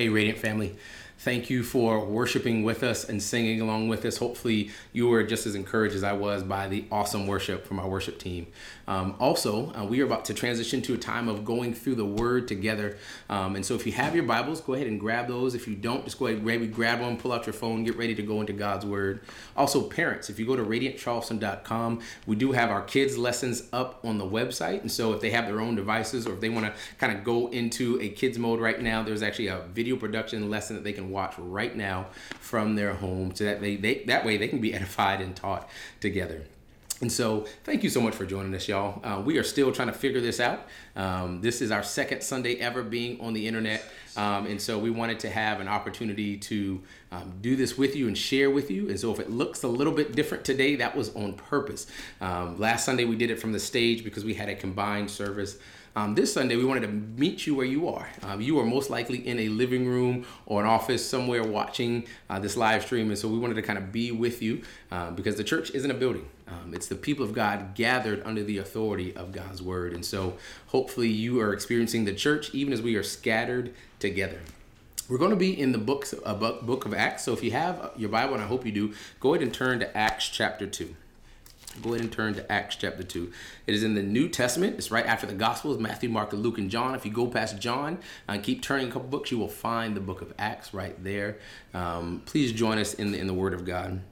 Hey, Radiant family. Thank you for worshiping with us and singing along with us. Hopefully, you were just as encouraged as I was by the awesome worship from our worship team. Um, also, uh, we are about to transition to a time of going through the Word together. Um, and so, if you have your Bibles, go ahead and grab those. If you don't, just go ahead grab one, pull out your phone, get ready to go into God's Word. Also, parents, if you go to radiantcharleston.com, we do have our kids' lessons up on the website. And so, if they have their own devices or if they want to kind of go into a kids mode right now, there's actually a video production lesson that they can watch right now from their home so that they, they that way they can be edified and taught together. And so, thank you so much for joining us, y'all. Uh, we are still trying to figure this out. Um, this is our second Sunday ever being on the internet. Um, and so, we wanted to have an opportunity to um, do this with you and share with you. And so, if it looks a little bit different today, that was on purpose. Um, last Sunday, we did it from the stage because we had a combined service. Um, this Sunday, we wanted to meet you where you are. Um, you are most likely in a living room or an office somewhere watching uh, this live stream. And so we wanted to kind of be with you uh, because the church isn't a building, um, it's the people of God gathered under the authority of God's word. And so hopefully you are experiencing the church even as we are scattered together. We're going to be in the books, uh, book of Acts. So if you have your Bible, and I hope you do, go ahead and turn to Acts chapter 2. Go ahead and turn to Acts chapter 2. It is in the New Testament. It's right after the Gospels Matthew, Mark, Luke, and John. If you go past John and keep turning a couple books, you will find the book of Acts right there. Um, please join us in the, in the Word of God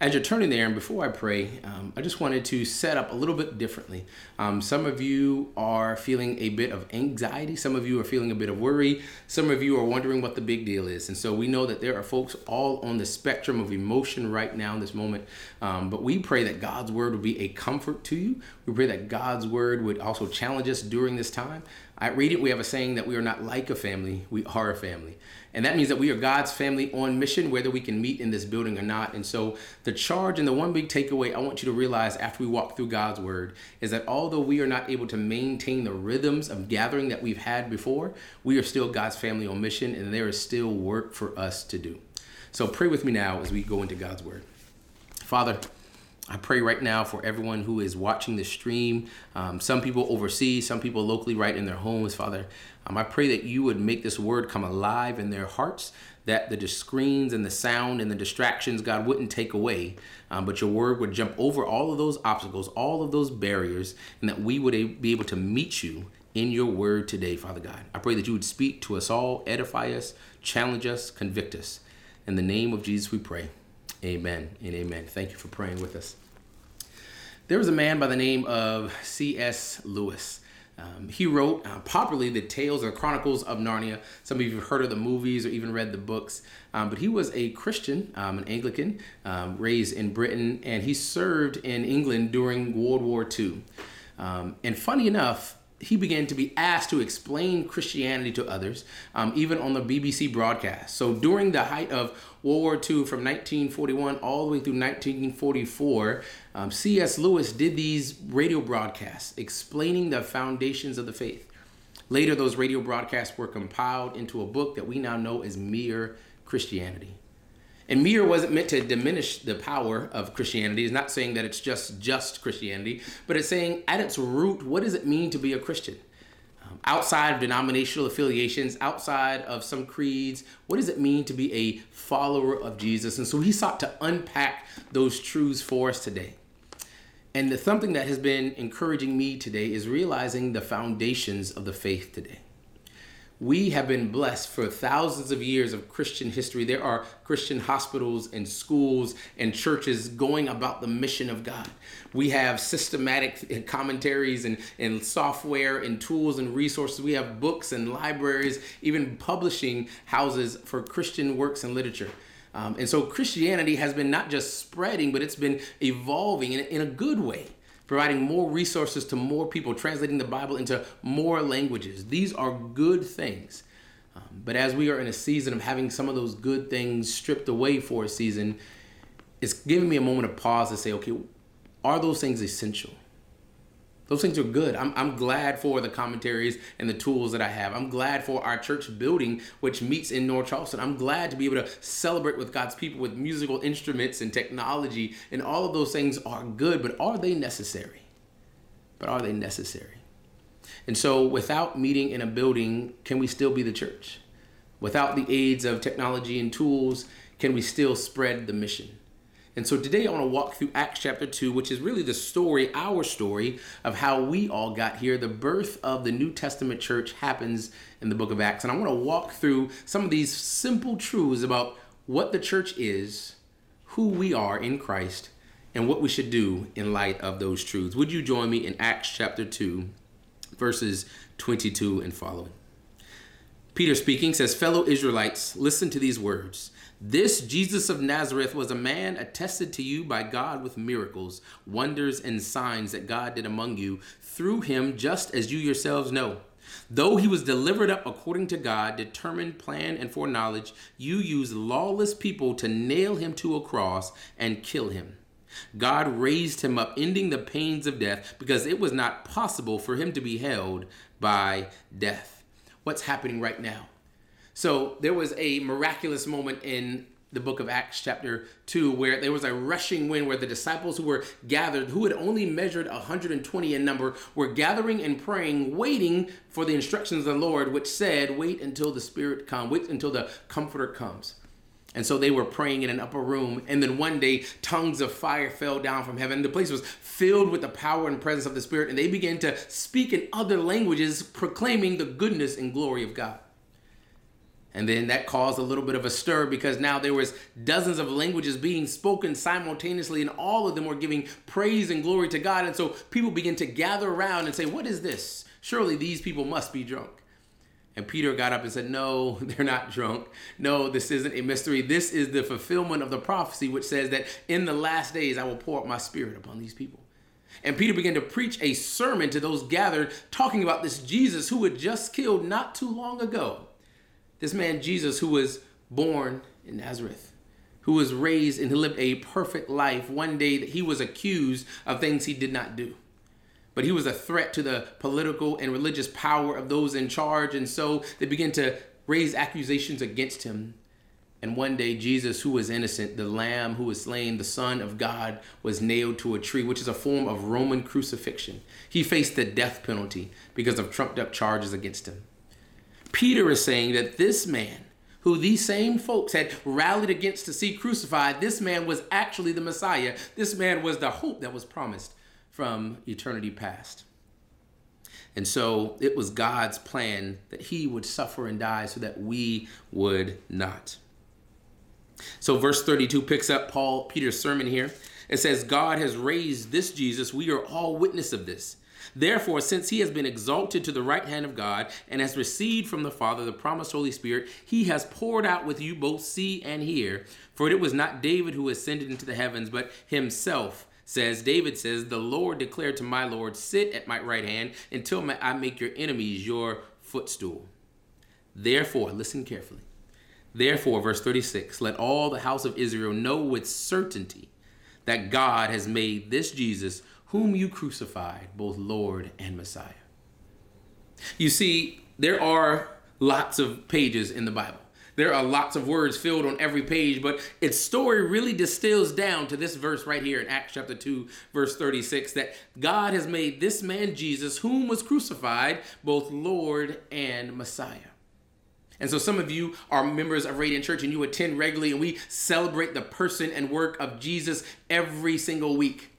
as you're turning there, and before I pray, um, I just wanted to set up a little bit differently. Um, some of you are feeling a bit of anxiety, some of you are feeling a bit of worry, some of you are wondering what the big deal is. And so we know that there are folks all on the spectrum of emotion right now in this moment. Um, but we pray that God's word would be a comfort to you. We pray that God's word would also challenge us during this time. At Radiant, we have a saying that we are not like a family, we are a family. And that means that we are God's family on mission, whether we can meet in this building or not. And so, the charge and the one big takeaway I want you to realize after we walk through God's word is that although we are not able to maintain the rhythms of gathering that we've had before, we are still God's family on mission, and there is still work for us to do. So, pray with me now as we go into God's word. Father, I pray right now for everyone who is watching the stream. Um, some people overseas, some people locally, right in their homes, Father. Um, I pray that you would make this word come alive in their hearts, that the screens and the sound and the distractions, God, wouldn't take away, um, but your word would jump over all of those obstacles, all of those barriers, and that we would be able to meet you in your word today, Father God. I pray that you would speak to us all, edify us, challenge us, convict us. In the name of Jesus, we pray. Amen and amen. Thank you for praying with us. There was a man by the name of C.S. Lewis. Um, he wrote uh, popularly the Tales or Chronicles of Narnia. Some of you have heard of the movies or even read the books. Um, but he was a Christian, um, an Anglican, um, raised in Britain, and he served in England during World War II. Um, and funny enough, he began to be asked to explain Christianity to others, um, even on the BBC broadcast. So during the height of World War II, from 1941 all the way through 1944, um, C.S. Lewis did these radio broadcasts explaining the foundations of the faith. Later, those radio broadcasts were compiled into a book that we now know as Mere Christianity. And Mere wasn't meant to diminish the power of Christianity. It's not saying that it's just just Christianity, but it's saying at its root, what does it mean to be a Christian? Um, outside of denominational affiliations, outside of some creeds, what does it mean to be a follower of Jesus? And so he sought to unpack those truths for us today. And the, something that has been encouraging me today is realizing the foundations of the faith today we have been blessed for thousands of years of Christian history. There are Christian hospitals and schools and churches going about the mission of God. We have systematic commentaries and, and software and tools and resources. We have books and libraries, even publishing houses for Christian works and literature. Um, and so Christianity has been not just spreading, but it's been evolving in, in a good way providing more resources to more people, translating the Bible into more languages. These are good things. Um, but as we are in a season of having some of those good things stripped away for a season, it's giving me a moment of pause to say, okay, are those things essential? Those things are good. I'm, I'm glad for the commentaries and the tools that I have. I'm glad for our church building, which meets in North Charleston. I'm glad to be able to celebrate with God's people with musical instruments and technology, and all of those things are good, but are they necessary? But are they necessary? And so, without meeting in a building, can we still be the church? Without the aids of technology and tools, can we still spread the mission? And so today I want to walk through Acts chapter 2, which is really the story, our story, of how we all got here. The birth of the New Testament church happens in the book of Acts. And I want to walk through some of these simple truths about what the church is, who we are in Christ, and what we should do in light of those truths. Would you join me in Acts chapter 2, verses 22 and following? Peter speaking says, Fellow Israelites, listen to these words. This Jesus of Nazareth was a man attested to you by God with miracles, wonders, and signs that God did among you through him, just as you yourselves know. Though he was delivered up according to God, determined, plan, and foreknowledge, you used lawless people to nail him to a cross and kill him. God raised him up, ending the pains of death, because it was not possible for him to be held by death. What's happening right now? So there was a miraculous moment in the book of Acts, chapter 2, where there was a rushing wind where the disciples who were gathered, who had only measured 120 in number, were gathering and praying, waiting for the instructions of the Lord, which said, Wait until the Spirit come, wait until the Comforter comes. And so they were praying in an upper room. And then one day, tongues of fire fell down from heaven. The place was filled with the power and presence of the Spirit. And they began to speak in other languages, proclaiming the goodness and glory of God. And then that caused a little bit of a stir because now there was dozens of languages being spoken simultaneously and all of them were giving praise and glory to God. And so people begin to gather around and say, "What is this? Surely these people must be drunk." And Peter got up and said, No, they're not drunk. No, this isn't a mystery. This is the fulfillment of the prophecy, which says that in the last days I will pour out my spirit upon these people. And Peter began to preach a sermon to those gathered, talking about this Jesus who had just killed not too long ago this man, Jesus, who was born in Nazareth, who was raised and who lived a perfect life, one day that he was accused of things he did not do. But he was a threat to the political and religious power of those in charge. And so they began to raise accusations against him. And one day, Jesus, who was innocent, the Lamb who was slain, the Son of God, was nailed to a tree, which is a form of Roman crucifixion. He faced the death penalty because of trumped up charges against him. Peter is saying that this man, who these same folks had rallied against to see crucified, this man was actually the Messiah. This man was the hope that was promised from eternity past. And so it was God's plan that he would suffer and die so that we would not. So verse 32 picks up Paul Peter's sermon here. It says God has raised this Jesus. We are all witness of this. Therefore, since he has been exalted to the right hand of God and has received from the Father the promised Holy Spirit, he has poured out with you both see and hear. For it was not David who ascended into the heavens, but himself says, David says, The Lord declared to my Lord, Sit at my right hand until I make your enemies your footstool. Therefore, listen carefully. Therefore, verse 36 let all the house of Israel know with certainty that God has made this Jesus whom you crucified, both Lord and Messiah. You see, there are lots of pages in the Bible. There are lots of words filled on every page, but its story really distills down to this verse right here in Acts chapter 2, verse 36 that God has made this man Jesus, whom was crucified, both Lord and Messiah. And so some of you are members of Radiant Church and you attend regularly, and we celebrate the person and work of Jesus every single week.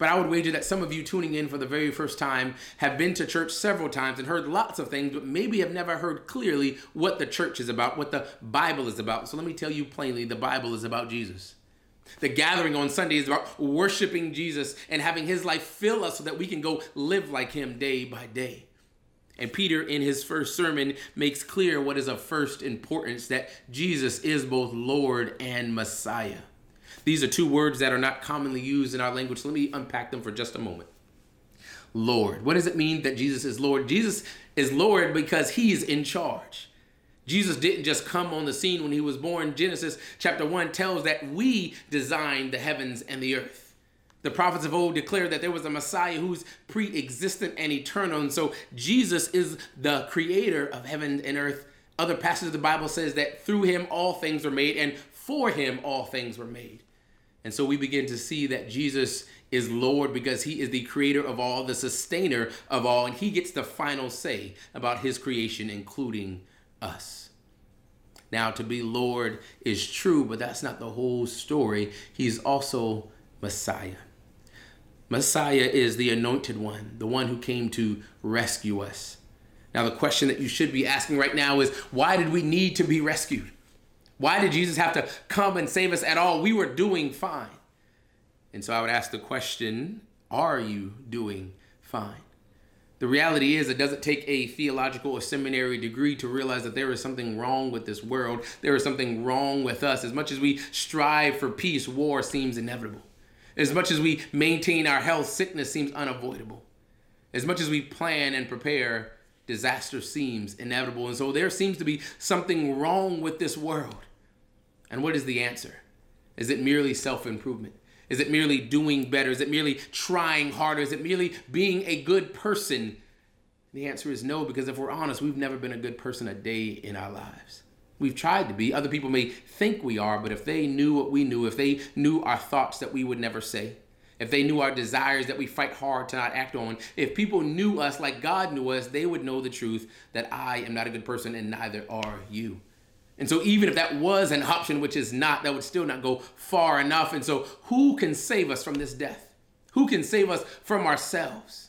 But I would wager that some of you tuning in for the very first time have been to church several times and heard lots of things, but maybe have never heard clearly what the church is about, what the Bible is about. So let me tell you plainly the Bible is about Jesus. The gathering on Sunday is about worshiping Jesus and having his life fill us so that we can go live like him day by day. And Peter, in his first sermon, makes clear what is of first importance that Jesus is both Lord and Messiah. These are two words that are not commonly used in our language. Let me unpack them for just a moment. Lord. What does it mean that Jesus is Lord? Jesus is Lord because he's in charge. Jesus didn't just come on the scene when he was born. Genesis chapter 1 tells that we designed the heavens and the earth. The prophets of old declared that there was a Messiah who's pre existent and eternal. And so Jesus is the creator of heaven and earth. Other passages of the Bible says that through him all things were made, and for him all things were made. And so we begin to see that Jesus is Lord because he is the creator of all, the sustainer of all, and he gets the final say about his creation, including us. Now, to be Lord is true, but that's not the whole story. He's also Messiah. Messiah is the anointed one, the one who came to rescue us. Now, the question that you should be asking right now is why did we need to be rescued? Why did Jesus have to come and save us at all? We were doing fine. And so I would ask the question are you doing fine? The reality is, it doesn't take a theological or seminary degree to realize that there is something wrong with this world. There is something wrong with us. As much as we strive for peace, war seems inevitable. As much as we maintain our health, sickness seems unavoidable. As much as we plan and prepare, disaster seems inevitable. And so there seems to be something wrong with this world. And what is the answer? Is it merely self improvement? Is it merely doing better? Is it merely trying harder? Is it merely being a good person? The answer is no, because if we're honest, we've never been a good person a day in our lives. We've tried to be. Other people may think we are, but if they knew what we knew, if they knew our thoughts that we would never say, if they knew our desires that we fight hard to not act on, if people knew us like God knew us, they would know the truth that I am not a good person and neither are you. And so, even if that was an option, which is not, that would still not go far enough. And so, who can save us from this death? Who can save us from ourselves?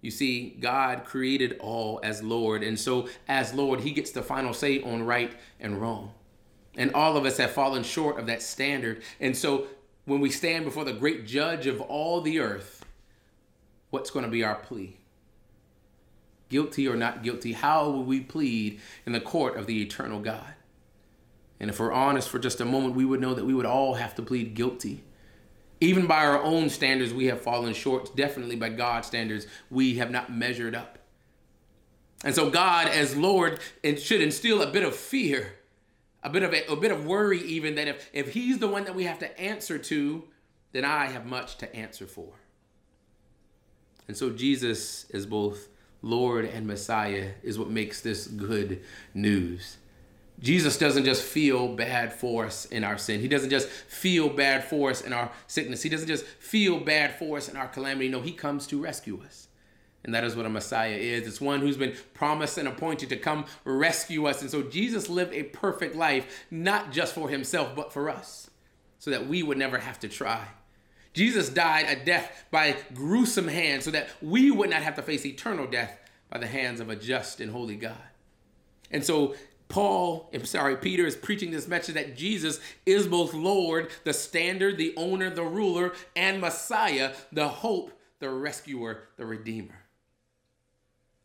You see, God created all as Lord. And so, as Lord, He gets the final say on right and wrong. And all of us have fallen short of that standard. And so, when we stand before the great judge of all the earth, what's going to be our plea? Guilty or not guilty, how will we plead in the court of the eternal God? And if we're honest for just a moment, we would know that we would all have to plead guilty. Even by our own standards, we have fallen short. Definitely by God's standards, we have not measured up. And so, God, as Lord, should instill a bit of fear, a bit of a, a bit of worry, even that if, if He's the one that we have to answer to, then I have much to answer for. And so, Jesus, is both Lord and Messiah, is what makes this good news. Jesus doesn't just feel bad for us in our sin. He doesn't just feel bad for us in our sickness. He doesn't just feel bad for us in our calamity. No, he comes to rescue us. And that is what a Messiah is. It's one who's been promised and appointed to come rescue us. And so Jesus lived a perfect life, not just for himself, but for us, so that we would never have to try. Jesus died a death by gruesome hands so that we would not have to face eternal death by the hands of a just and holy God. And so Paul, I'm sorry, Peter is preaching this message that Jesus is both Lord, the standard, the owner, the ruler, and Messiah, the hope, the rescuer, the redeemer.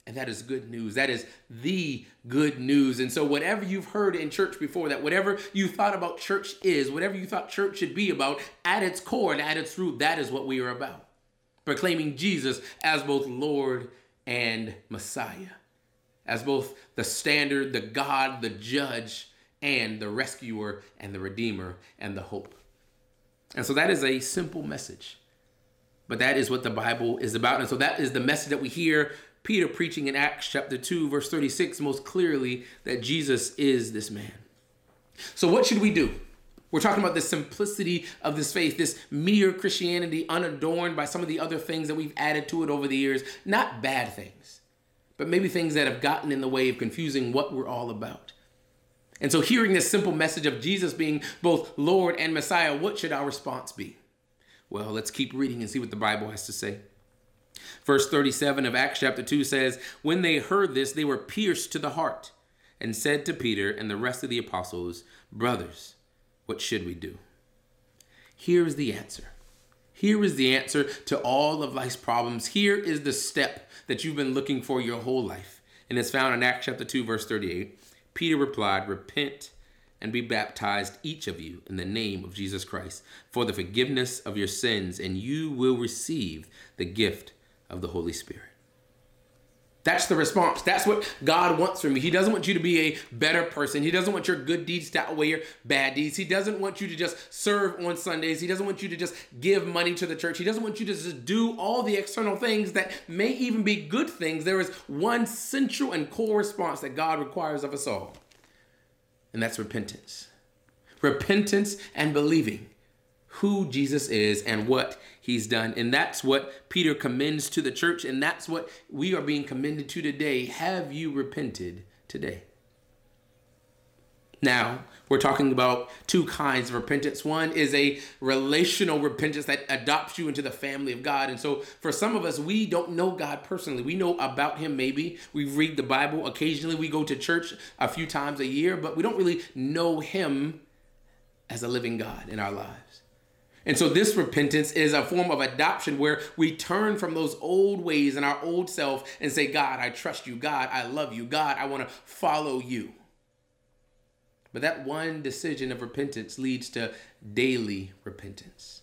And that is good news. That is the good news. And so, whatever you've heard in church before that, whatever you thought about church is, whatever you thought church should be about, at its core and at its root, that is what we are about. Proclaiming Jesus as both Lord and Messiah as both the standard, the God, the judge, and the rescuer and the redeemer and the hope. And so that is a simple message. But that is what the Bible is about. And so that is the message that we hear Peter preaching in Acts chapter 2, verse 36, most clearly that Jesus is this man. So, what should we do? We're talking about the simplicity of this faith, this mere Christianity unadorned by some of the other things that we've added to it over the years, not bad things but maybe things that have gotten in the way of confusing what we're all about. And so, hearing this simple message of Jesus being both Lord and Messiah, what should our response be? Well, let's keep reading and see what the Bible has to say. Verse 37 of Acts chapter 2 says, When they heard this, they were pierced to the heart and said to Peter and the rest of the apostles, Brothers, what should we do? Here is the answer. Here is the answer to all of life's problems. Here is the step that you've been looking for your whole life. And it's found in Acts chapter 2, verse 38. Peter replied, Repent and be baptized, each of you, in the name of Jesus Christ, for the forgiveness of your sins, and you will receive the gift of the Holy Spirit. That's the response. That's what God wants from you. He doesn't want you to be a better person. He doesn't want your good deeds to outweigh your bad deeds. He doesn't want you to just serve on Sundays. He doesn't want you to just give money to the church. He doesn't want you to just do all the external things that may even be good things. There is one central and core response that God requires of us all, and that's repentance. Repentance and believing who Jesus is and what he's done. And that's what Peter commends to the church, and that's what we are being commended to today. Have you repented today? Now, we're talking about two kinds of repentance. One is a relational repentance that adopts you into the family of God. And so, for some of us, we don't know God personally. We know about Him, maybe. We read the Bible occasionally. We go to church a few times a year, but we don't really know Him as a living God in our lives. And so, this repentance is a form of adoption where we turn from those old ways and our old self and say, God, I trust you. God, I love you. God, I want to follow you. But that one decision of repentance leads to daily repentance.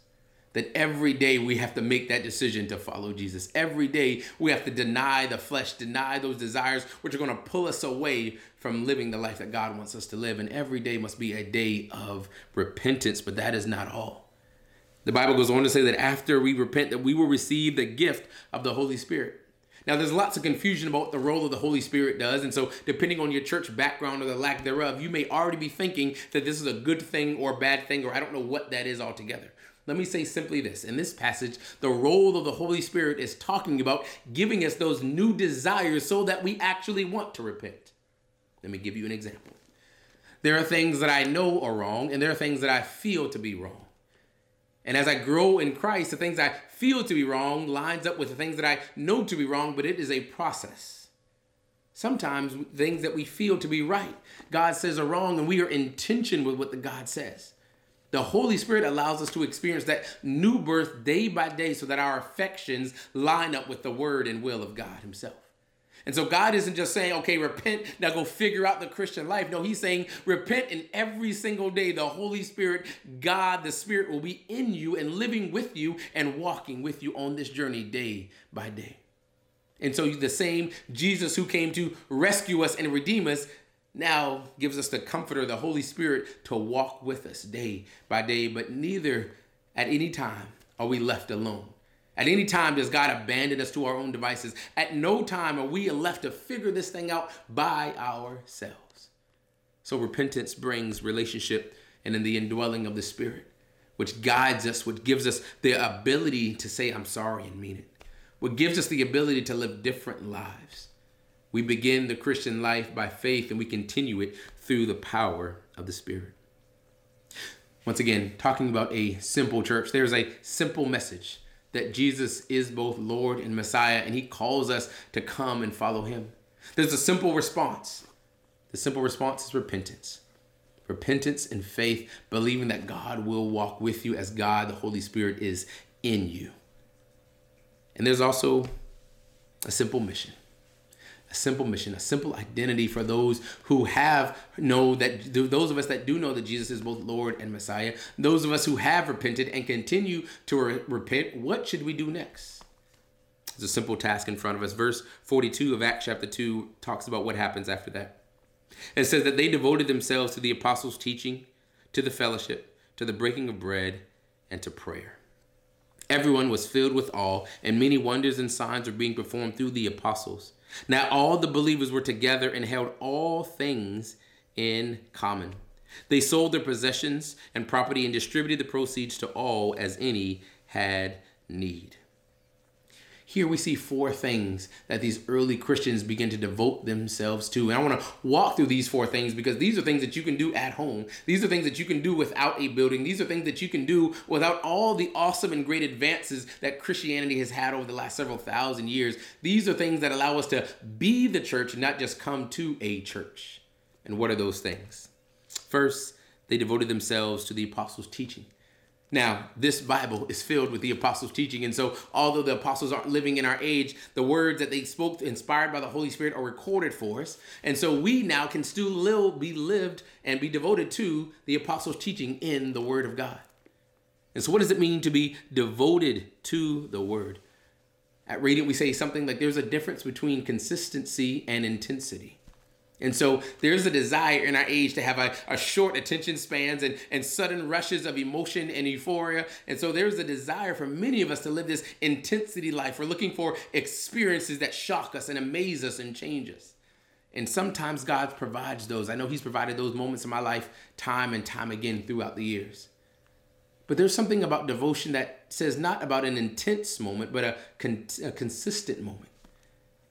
That every day we have to make that decision to follow Jesus. Every day we have to deny the flesh, deny those desires which are going to pull us away from living the life that God wants us to live. And every day must be a day of repentance, but that is not all. The Bible goes on to say that after we repent that we will receive the gift of the Holy Spirit. Now, there's lots of confusion about what the role of the Holy Spirit does. And so, depending on your church background or the lack thereof, you may already be thinking that this is a good thing or a bad thing, or I don't know what that is altogether. Let me say simply this in this passage, the role of the Holy Spirit is talking about giving us those new desires so that we actually want to repent. Let me give you an example. There are things that I know are wrong, and there are things that I feel to be wrong. And as I grow in Christ, the things I feel to be wrong lines up with the things that I know to be wrong, but it is a process. Sometimes things that we feel to be right, God says are wrong, and we are in tension with what the God says. The Holy Spirit allows us to experience that new birth day by day so that our affections line up with the word and will of God Himself. And so God isn't just saying, okay, repent, now go figure out the Christian life. No, He's saying, repent in every single day. The Holy Spirit, God, the Spirit will be in you and living with you and walking with you on this journey day by day. And so the same Jesus who came to rescue us and redeem us now gives us the comforter, the Holy Spirit, to walk with us day by day. But neither at any time are we left alone. At any time does God abandon us to our own devices. At no time are we left to figure this thing out by ourselves. So repentance brings relationship and in the indwelling of the Spirit, which guides us, which gives us the ability to say, I'm sorry and mean it, what gives us the ability to live different lives. We begin the Christian life by faith and we continue it through the power of the Spirit. Once again, talking about a simple church, there's a simple message that Jesus is both Lord and Messiah, and He calls us to come and follow Him. There's a simple response. The simple response is repentance. Repentance and faith, believing that God will walk with you as God, the Holy Spirit, is in you. And there's also a simple mission simple mission, a simple identity for those who have know that those of us that do know that Jesus is both Lord and Messiah, those of us who have repented and continue to re- repent, what should we do next? It's a simple task in front of us. Verse 42 of Acts chapter 2 talks about what happens after that. It says that they devoted themselves to the apostles' teaching, to the fellowship, to the breaking of bread, and to prayer. Everyone was filled with awe, and many wonders and signs were being performed through the apostles. Now all the believers were together and held all things in common. They sold their possessions and property and distributed the proceeds to all as any had need. Here we see four things that these early Christians begin to devote themselves to. And I want to walk through these four things because these are things that you can do at home. These are things that you can do without a building. These are things that you can do without all the awesome and great advances that Christianity has had over the last several thousand years. These are things that allow us to be the church, not just come to a church. And what are those things? First, they devoted themselves to the apostles' teaching. Now, this Bible is filled with the apostles' teaching. And so, although the apostles aren't living in our age, the words that they spoke, inspired by the Holy Spirit, are recorded for us. And so, we now can still live, be lived and be devoted to the apostles' teaching in the Word of God. And so, what does it mean to be devoted to the Word? At Radiant, we say something like there's a difference between consistency and intensity. And so there's a desire in our age to have a, a, short attention spans and, and sudden rushes of emotion and euphoria. And so there's a desire for many of us to live this intensity life. We're looking for experiences that shock us and amaze us and change us. And sometimes God provides those. I know He's provided those moments in my life time and time again throughout the years. But there's something about devotion that says not about an intense moment, but a, con- a consistent moment.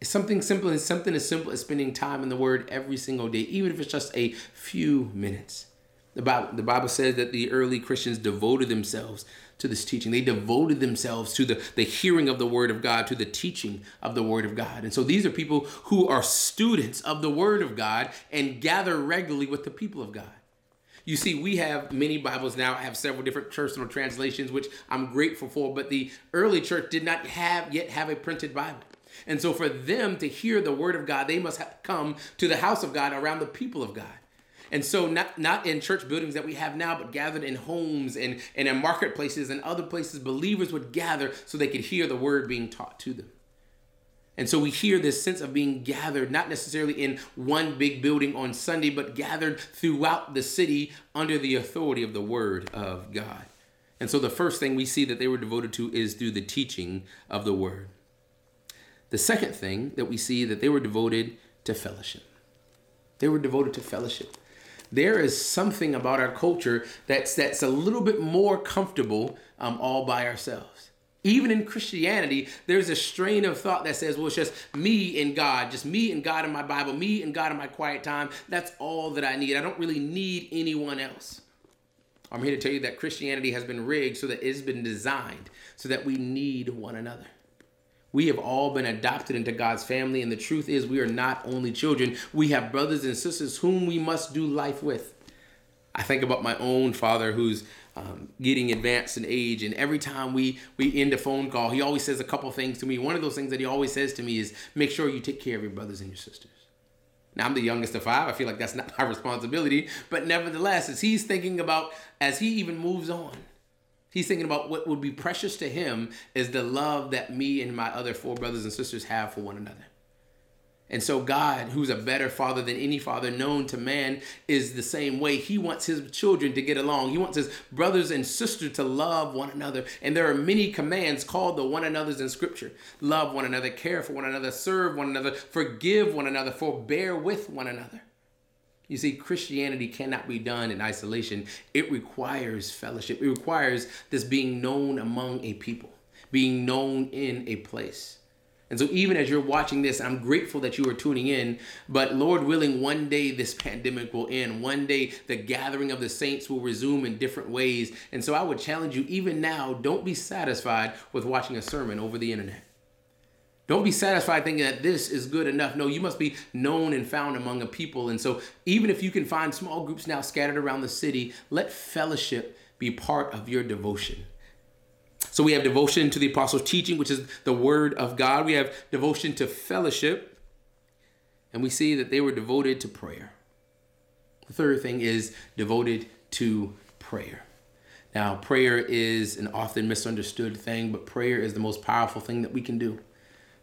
Something simple and something as simple as spending time in the Word every single day, even if it's just a few minutes. The Bible, the Bible says that the early Christians devoted themselves to this teaching. They devoted themselves to the, the hearing of the Word of God, to the teaching of the Word of God. And so these are people who are students of the Word of God and gather regularly with the people of God. You see, we have many Bibles now, I have several different personal translations, which I'm grateful for, but the early church did not have yet have a printed Bible. And so for them to hear the word of God, they must have come to the house of God around the people of God. And so not not in church buildings that we have now, but gathered in homes and, and in marketplaces and other places, believers would gather so they could hear the word being taught to them. And so we hear this sense of being gathered, not necessarily in one big building on Sunday, but gathered throughout the city under the authority of the Word of God. And so the first thing we see that they were devoted to is through the teaching of the Word. The second thing that we see that they were devoted to fellowship. They were devoted to fellowship. There is something about our culture that's that's a little bit more comfortable um, all by ourselves. Even in Christianity, there's a strain of thought that says, well, it's just me and God, just me and God in my Bible, me and God in my quiet time. That's all that I need. I don't really need anyone else. I'm here to tell you that Christianity has been rigged so that it's been designed so that we need one another. We have all been adopted into God's family, and the truth is, we are not only children, we have brothers and sisters whom we must do life with. I think about my own father who's um, getting advanced in age, and every time we we end a phone call, he always says a couple things to me. One of those things that he always says to me is, "Make sure you take care of your brothers and your sisters." Now I'm the youngest of five. I feel like that's not my responsibility, but nevertheless, as he's thinking about as he even moves on, He's thinking about what would be precious to him is the love that me and my other four brothers and sisters have for one another. And so, God, who's a better father than any father known to man, is the same way. He wants his children to get along. He wants his brothers and sisters to love one another. And there are many commands called the one another's in Scripture love one another, care for one another, serve one another, forgive one another, forbear with one another. You see, Christianity cannot be done in isolation. It requires fellowship. It requires this being known among a people, being known in a place. And so, even as you're watching this, I'm grateful that you are tuning in. But Lord willing, one day this pandemic will end. One day the gathering of the saints will resume in different ways. And so, I would challenge you, even now, don't be satisfied with watching a sermon over the internet. Don't be satisfied thinking that this is good enough. No, you must be known and found among a people. And so, even if you can find small groups now scattered around the city, let fellowship be part of your devotion. So, we have devotion to the apostles' teaching, which is the word of God. We have devotion to fellowship. And we see that they were devoted to prayer. The third thing is devoted to prayer. Now, prayer is an often misunderstood thing, but prayer is the most powerful thing that we can do.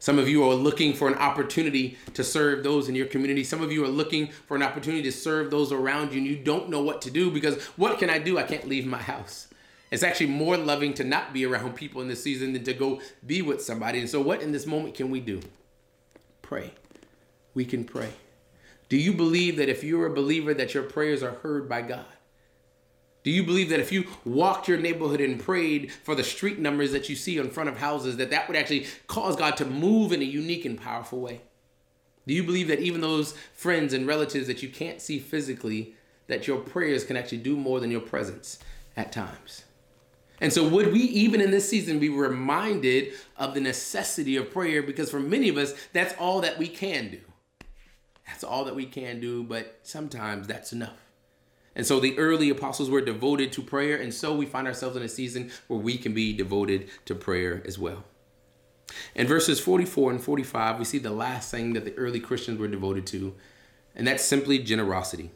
Some of you are looking for an opportunity to serve those in your community. Some of you are looking for an opportunity to serve those around you, and you don't know what to do because what can I do? I can't leave my house. It's actually more loving to not be around people in this season than to go be with somebody. And so, what in this moment can we do? Pray. We can pray. Do you believe that if you're a believer, that your prayers are heard by God? Do you believe that if you walked your neighborhood and prayed for the street numbers that you see in front of houses, that that would actually cause God to move in a unique and powerful way? Do you believe that even those friends and relatives that you can't see physically, that your prayers can actually do more than your presence at times? And so, would we even in this season be reminded of the necessity of prayer? Because for many of us, that's all that we can do. That's all that we can do, but sometimes that's enough. And so the early apostles were devoted to prayer, and so we find ourselves in a season where we can be devoted to prayer as well. In verses 44 and 45, we see the last thing that the early Christians were devoted to, and that's simply generosity.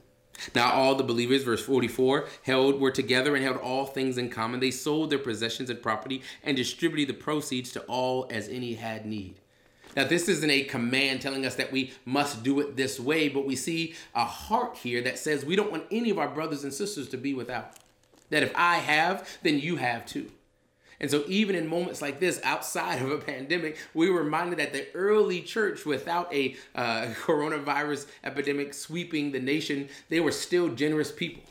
Now all the believers, verse 44, held were together and held all things in common. They sold their possessions and property and distributed the proceeds to all as any had need. Now, this isn't a command telling us that we must do it this way, but we see a heart here that says we don't want any of our brothers and sisters to be without. That if I have, then you have too. And so, even in moments like this, outside of a pandemic, we were reminded that the early church, without a uh, coronavirus epidemic sweeping the nation, they were still generous people.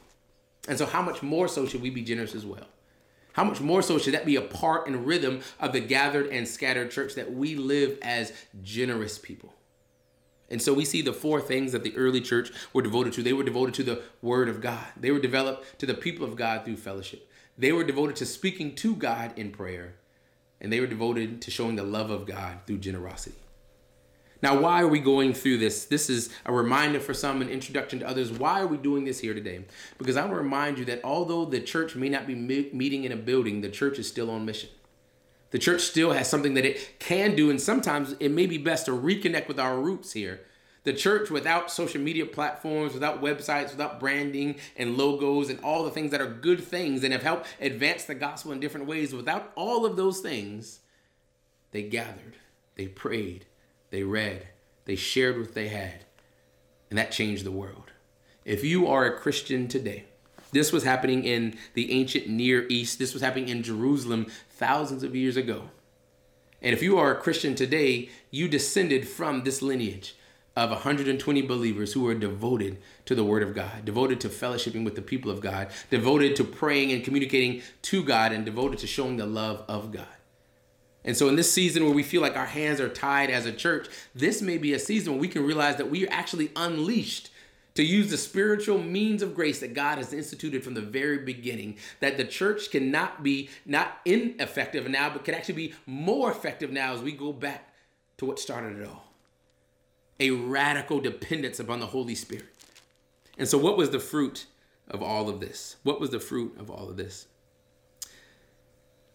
And so, how much more so should we be generous as well? How much more so should that be a part and rhythm of the gathered and scattered church that we live as generous people? And so we see the four things that the early church were devoted to. They were devoted to the word of God. They were developed to the people of God through fellowship. They were devoted to speaking to God in prayer. And they were devoted to showing the love of God through generosity. Now, why are we going through this? This is a reminder for some, an introduction to others. Why are we doing this here today? Because I want to remind you that although the church may not be meeting in a building, the church is still on mission. The church still has something that it can do, and sometimes it may be best to reconnect with our roots here. The church, without social media platforms, without websites, without branding and logos and all the things that are good things and have helped advance the gospel in different ways, without all of those things, they gathered, they prayed, they read, they shared what they had, and that changed the world. If you are a Christian today, this was happening in the ancient Near East. This was happening in Jerusalem thousands of years ago. And if you are a Christian today, you descended from this lineage of 120 believers who were devoted to the Word of God, devoted to fellowshipping with the people of God, devoted to praying and communicating to God, and devoted to showing the love of God. And so, in this season where we feel like our hands are tied as a church, this may be a season where we can realize that we are actually unleashed to use the spiritual means of grace that God has instituted from the very beginning, that the church cannot be not ineffective now, but can actually be more effective now as we go back to what started it all. A radical dependence upon the Holy Spirit. And so, what was the fruit of all of this? What was the fruit of all of this?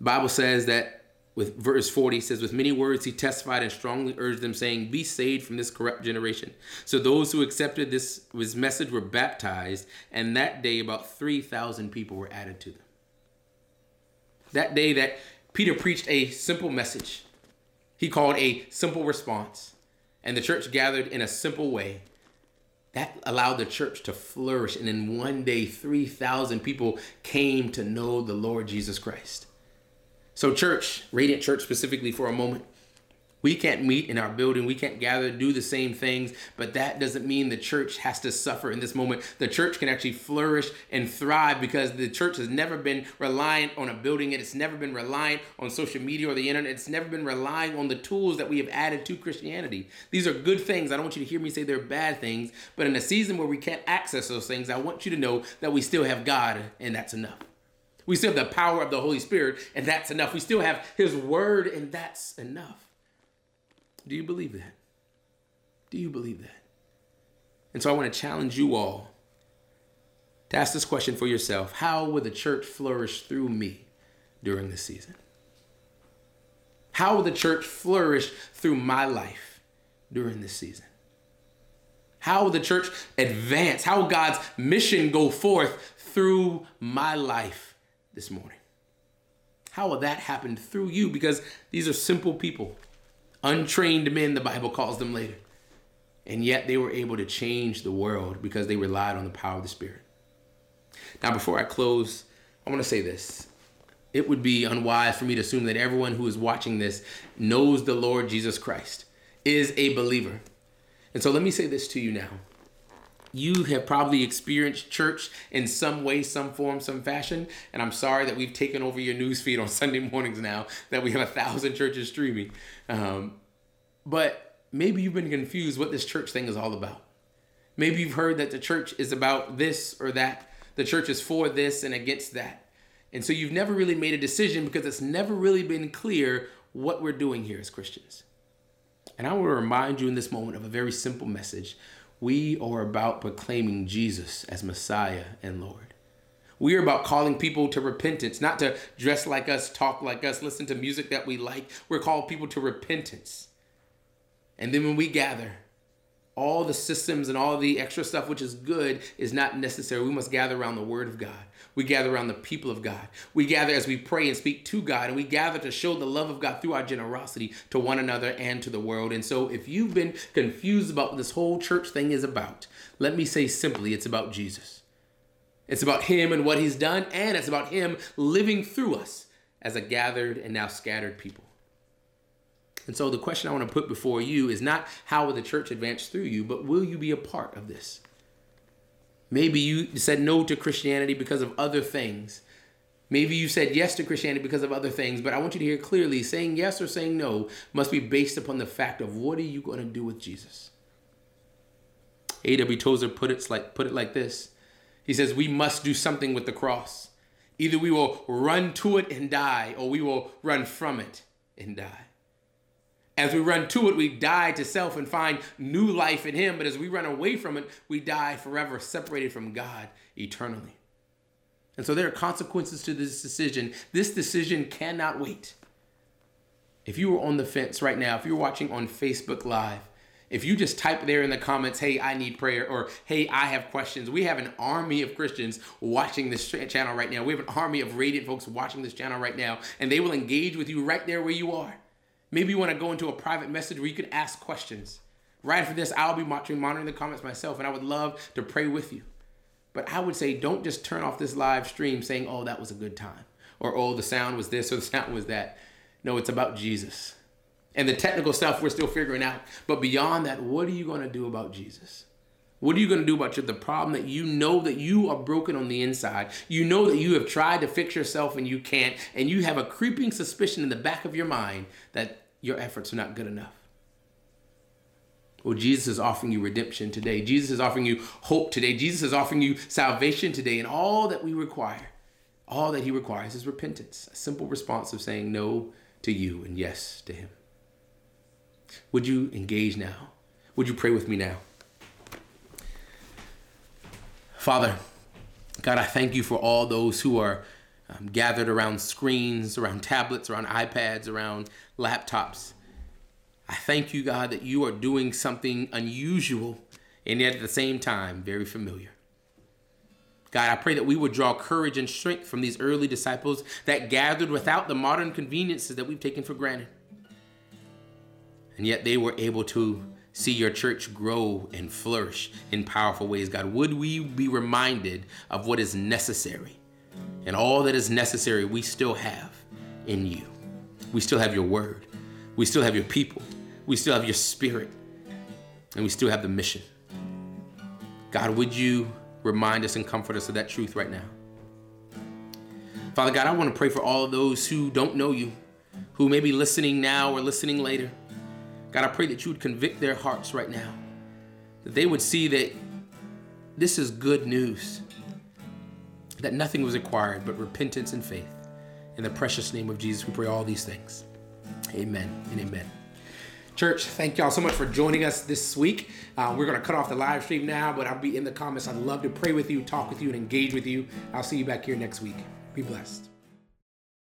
Bible says that with verse 40 says with many words he testified and strongly urged them saying be saved from this corrupt generation so those who accepted this his message were baptized and that day about 3000 people were added to them. That day that peter preached a simple message he called a simple response and the church gathered in a simple way. That allowed the church to flourish and in one day 3000 people came to know the lord jesus christ so, church, Radiant Church specifically for a moment, we can't meet in our building. We can't gather, do the same things, but that doesn't mean the church has to suffer in this moment. The church can actually flourish and thrive because the church has never been reliant on a building. It's never been reliant on social media or the internet. It's never been relying on the tools that we have added to Christianity. These are good things. I don't want you to hear me say they're bad things, but in a season where we can't access those things, I want you to know that we still have God, and that's enough. We still have the power of the Holy Spirit, and that's enough. We still have His Word, and that's enough. Do you believe that? Do you believe that? And so I want to challenge you all to ask this question for yourself How will the church flourish through me during this season? How will the church flourish through my life during this season? How will the church advance? How will God's mission go forth through my life this morning. How will that happen through you? Because these are simple people, untrained men, the Bible calls them later. And yet they were able to change the world because they relied on the power of the Spirit. Now, before I close, I want to say this. It would be unwise for me to assume that everyone who is watching this knows the Lord Jesus Christ, is a believer. And so let me say this to you now you have probably experienced church in some way, some form, some fashion. And I'm sorry that we've taken over your news feed on Sunday mornings now, that we have a thousand churches streaming. Um, but maybe you've been confused what this church thing is all about. Maybe you've heard that the church is about this or that. The church is for this and against that. And so you've never really made a decision because it's never really been clear what we're doing here as Christians. And I want to remind you in this moment of a very simple message we are about proclaiming Jesus as Messiah and Lord. We are about calling people to repentance, not to dress like us, talk like us, listen to music that we like. We're calling people to repentance. And then when we gather, all the systems and all the extra stuff, which is good, is not necessary. We must gather around the Word of God. We gather around the people of God. We gather as we pray and speak to God, and we gather to show the love of God through our generosity to one another and to the world. And so, if you've been confused about what this whole church thing is about, let me say simply it's about Jesus. It's about Him and what He's done, and it's about Him living through us as a gathered and now scattered people. And so the question I want to put before you is not how will the church advance through you, but will you be a part of this? Maybe you said no to Christianity because of other things. Maybe you said yes to Christianity because of other things, but I want you to hear clearly saying yes or saying no must be based upon the fact of what are you going to do with Jesus? A.W. Tozer put it like put it like this. He says we must do something with the cross. Either we will run to it and die, or we will run from it and die. As we run to it, we die to self and find new life in Him. But as we run away from it, we die forever, separated from God eternally. And so there are consequences to this decision. This decision cannot wait. If you were on the fence right now, if you're watching on Facebook Live, if you just type there in the comments, hey, I need prayer, or hey, I have questions, we have an army of Christians watching this channel right now. We have an army of radiant folks watching this channel right now, and they will engage with you right there where you are. Maybe you want to go into a private message where you can ask questions. Right after this, I'll be monitoring the comments myself, and I would love to pray with you. But I would say don't just turn off this live stream saying, oh, that was a good time, or oh, the sound was this, or the sound was that. No, it's about Jesus. And the technical stuff we're still figuring out. But beyond that, what are you going to do about Jesus? What are you going to do about the problem that you know that you are broken on the inside? You know that you have tried to fix yourself and you can't, and you have a creeping suspicion in the back of your mind that your efforts are not good enough. Well, Jesus is offering you redemption today. Jesus is offering you hope today. Jesus is offering you salvation today. And all that we require, all that He requires is repentance, a simple response of saying no to you and yes to Him. Would you engage now? Would you pray with me now? Father, God, I thank you for all those who are um, gathered around screens, around tablets, around iPads, around laptops. I thank you, God, that you are doing something unusual and yet at the same time very familiar. God, I pray that we would draw courage and strength from these early disciples that gathered without the modern conveniences that we've taken for granted. And yet they were able to see your church grow and flourish in powerful ways. God, would we be reminded of what is necessary? And all that is necessary, we still have in you. We still have your word. We still have your people. We still have your spirit. And we still have the mission. God, would you remind us and comfort us of that truth right now? Father God, I want to pray for all of those who don't know you, who may be listening now or listening later. God, I pray that you would convict their hearts right now, that they would see that this is good news, that nothing was required but repentance and faith. In the precious name of Jesus, we pray all these things. Amen and amen. Church, thank y'all so much for joining us this week. Uh, we're going to cut off the live stream now, but I'll be in the comments. I'd love to pray with you, talk with you, and engage with you. I'll see you back here next week. Be blessed.